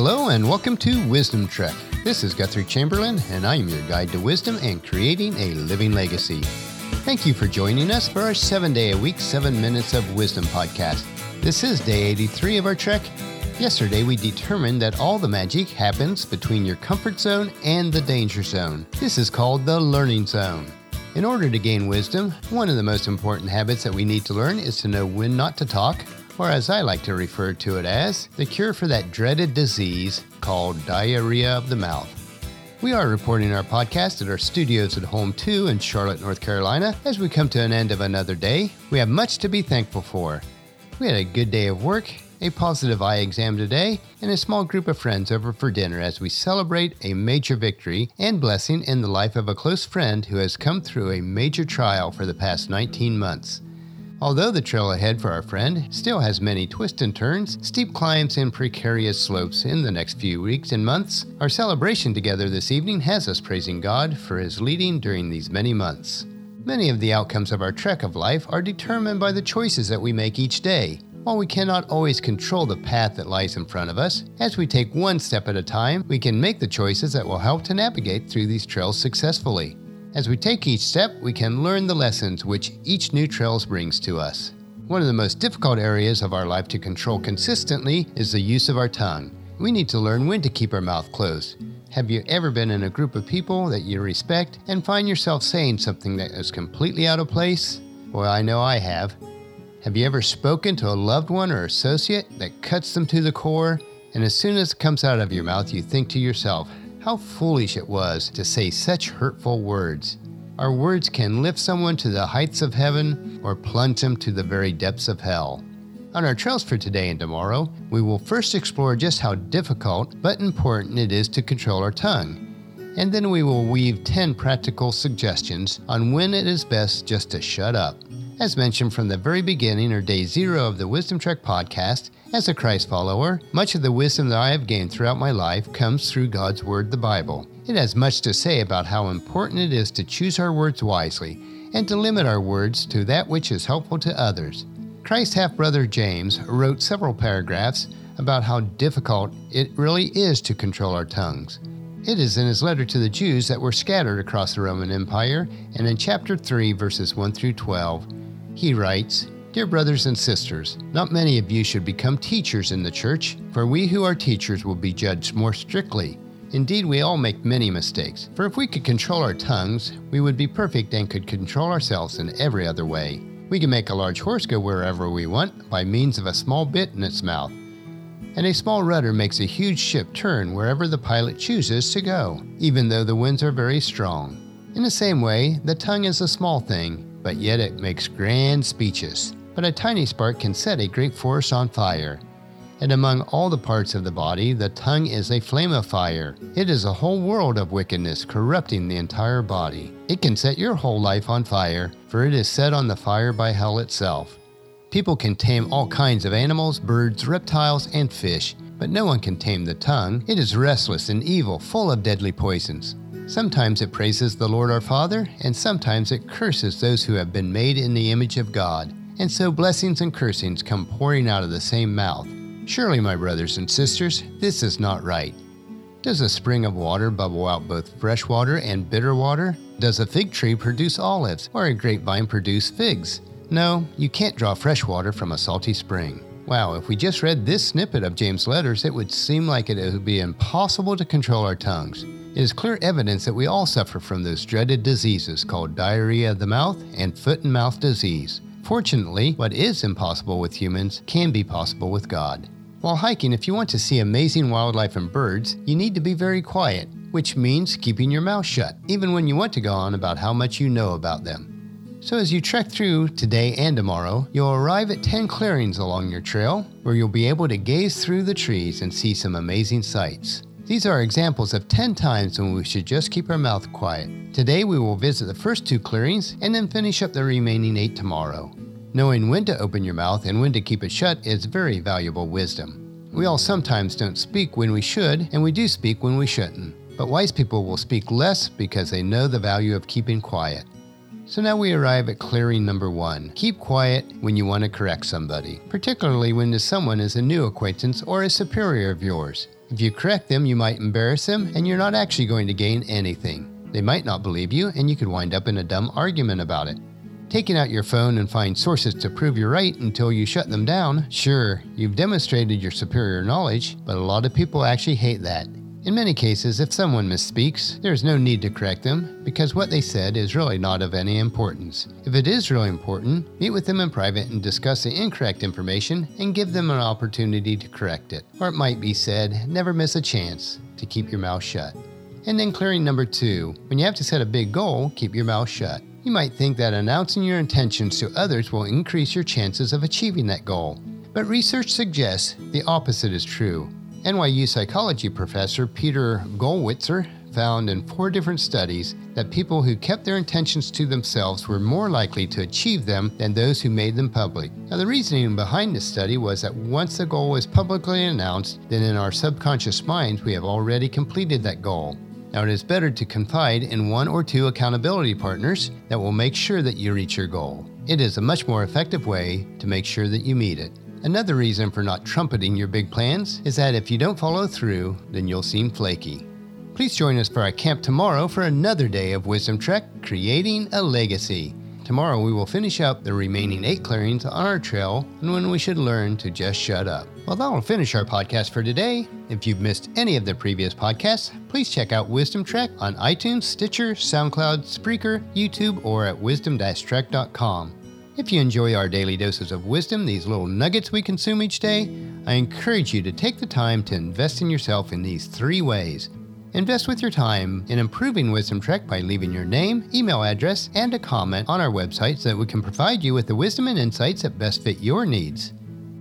Hello and welcome to Wisdom Trek. This is Guthrie Chamberlain, and I am your guide to wisdom and creating a living legacy. Thank you for joining us for our seven day a week, seven minutes of wisdom podcast. This is day 83 of our trek. Yesterday, we determined that all the magic happens between your comfort zone and the danger zone. This is called the learning zone. In order to gain wisdom, one of the most important habits that we need to learn is to know when not to talk, or as I like to refer to it as, the cure for that dreaded disease called diarrhea of the mouth. We are reporting our podcast at our studios at Home 2 in Charlotte, North Carolina. As we come to an end of another day, we have much to be thankful for. We had a good day of work, a positive eye exam today, and a small group of friends over for dinner as we celebrate a major victory and blessing in the life of a close friend who has come through a major trial for the past 19 months. Although the trail ahead for our friend still has many twists and turns, steep climbs, and precarious slopes in the next few weeks and months, our celebration together this evening has us praising God for His leading during these many months. Many of the outcomes of our trek of life are determined by the choices that we make each day. While we cannot always control the path that lies in front of us, as we take one step at a time, we can make the choices that will help to navigate through these trails successfully. As we take each step, we can learn the lessons which each new trail brings to us. One of the most difficult areas of our life to control consistently is the use of our tongue. We need to learn when to keep our mouth closed. Have you ever been in a group of people that you respect and find yourself saying something that is completely out of place? Well, I know I have. Have you ever spoken to a loved one or associate that cuts them to the core? And as soon as it comes out of your mouth, you think to yourself, how foolish it was to say such hurtful words. Our words can lift someone to the heights of heaven or plunge them to the very depths of hell. On our trails for today and tomorrow, we will first explore just how difficult but important it is to control our tongue. And then we will weave 10 practical suggestions on when it is best just to shut up. As mentioned from the very beginning or day zero of the Wisdom Trek podcast, as a Christ follower, much of the wisdom that I have gained throughout my life comes through God's Word, the Bible. It has much to say about how important it is to choose our words wisely and to limit our words to that which is helpful to others. Christ's half brother James wrote several paragraphs about how difficult it really is to control our tongues. It is in his letter to the Jews that were scattered across the Roman Empire, and in chapter 3, verses 1 through 12, he writes, Dear brothers and sisters, not many of you should become teachers in the church, for we who are teachers will be judged more strictly. Indeed, we all make many mistakes, for if we could control our tongues, we would be perfect and could control ourselves in every other way. We can make a large horse go wherever we want by means of a small bit in its mouth. And a small rudder makes a huge ship turn wherever the pilot chooses to go, even though the winds are very strong. In the same way, the tongue is a small thing, but yet it makes grand speeches. But a tiny spark can set a great forest on fire. And among all the parts of the body, the tongue is a flame of fire. It is a whole world of wickedness corrupting the entire body. It can set your whole life on fire, for it is set on the fire by hell itself. People can tame all kinds of animals, birds, reptiles, and fish, but no one can tame the tongue. It is restless and evil, full of deadly poisons. Sometimes it praises the Lord our Father, and sometimes it curses those who have been made in the image of God. And so blessings and cursings come pouring out of the same mouth. Surely, my brothers and sisters, this is not right. Does a spring of water bubble out both fresh water and bitter water? Does a fig tree produce olives, or a grapevine produce figs? No, you can't draw fresh water from a salty spring. Wow, if we just read this snippet of James' letters, it would seem like it would be impossible to control our tongues. It is clear evidence that we all suffer from those dreaded diseases called diarrhea of the mouth and foot and mouth disease. Fortunately, what is impossible with humans can be possible with God. While hiking, if you want to see amazing wildlife and birds, you need to be very quiet, which means keeping your mouth shut, even when you want to go on about how much you know about them. So, as you trek through today and tomorrow, you'll arrive at 10 clearings along your trail where you'll be able to gaze through the trees and see some amazing sights. These are examples of 10 times when we should just keep our mouth quiet. Today we will visit the first two clearings and then finish up the remaining 8 tomorrow. Knowing when to open your mouth and when to keep it shut is very valuable wisdom. We all sometimes don't speak when we should, and we do speak when we shouldn't. But wise people will speak less because they know the value of keeping quiet. So now we arrive at clearing number one. Keep quiet when you want to correct somebody, particularly when this someone is a new acquaintance or a superior of yours. If you correct them, you might embarrass them, and you're not actually going to gain anything. They might not believe you, and you could wind up in a dumb argument about it. Taking out your phone and find sources to prove you're right until you shut them down, sure, you've demonstrated your superior knowledge, but a lot of people actually hate that. In many cases, if someone misspeaks, there is no need to correct them because what they said is really not of any importance. If it is really important, meet with them in private and discuss the incorrect information and give them an opportunity to correct it. Or it might be said, never miss a chance to keep your mouth shut. And then clearing number two, when you have to set a big goal, keep your mouth shut. You might think that announcing your intentions to others will increase your chances of achieving that goal. But research suggests the opposite is true. NYU psychology professor Peter Gollwitzer found in four different studies that people who kept their intentions to themselves were more likely to achieve them than those who made them public. Now, the reasoning behind this study was that once the goal is publicly announced, then in our subconscious minds we have already completed that goal. Now, it is better to confide in one or two accountability partners that will make sure that you reach your goal. It is a much more effective way to make sure that you meet it. Another reason for not trumpeting your big plans is that if you don't follow through, then you'll seem flaky. Please join us for our camp tomorrow for another day of Wisdom Trek Creating a Legacy. Tomorrow we will finish up the remaining eight clearings on our trail and when we should learn to just shut up. Well, that will finish our podcast for today. If you've missed any of the previous podcasts, please check out Wisdom Trek on iTunes, Stitcher, SoundCloud, Spreaker, YouTube, or at wisdom-trek.com. If you enjoy our daily doses of wisdom, these little nuggets we consume each day, I encourage you to take the time to invest in yourself in these three ways Invest with your time in improving Wisdom Trek by leaving your name, email address, and a comment on our website so that we can provide you with the wisdom and insights that best fit your needs.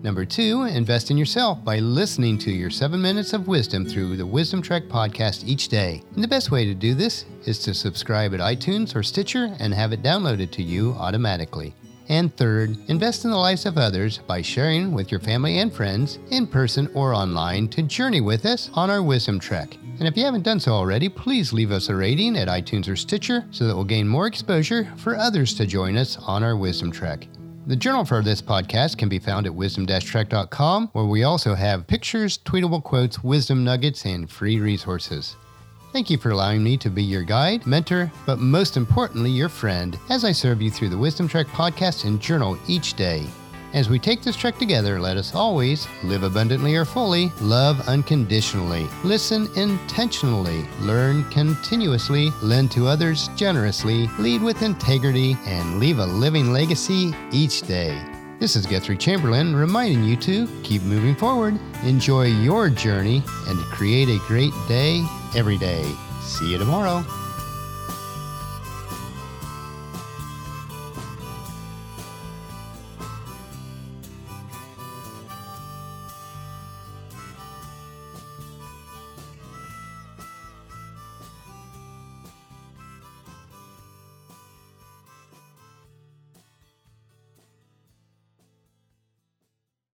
Number two, invest in yourself by listening to your seven minutes of wisdom through the Wisdom Trek podcast each day. And the best way to do this is to subscribe at iTunes or Stitcher and have it downloaded to you automatically. And third, invest in the lives of others by sharing with your family and friends, in person or online, to journey with us on our Wisdom Trek. And if you haven't done so already, please leave us a rating at iTunes or Stitcher so that we'll gain more exposure for others to join us on our Wisdom Trek. The journal for this podcast can be found at wisdom-trek.com, where we also have pictures, tweetable quotes, wisdom nuggets, and free resources. Thank you for allowing me to be your guide, mentor, but most importantly, your friend, as I serve you through the Wisdom Trek podcast and journal each day. As we take this trek together, let us always live abundantly or fully, love unconditionally, listen intentionally, learn continuously, lend to others generously, lead with integrity, and leave a living legacy each day. This is Guthrie Chamberlain reminding you to keep moving forward, enjoy your journey, and create a great day every day. See you tomorrow.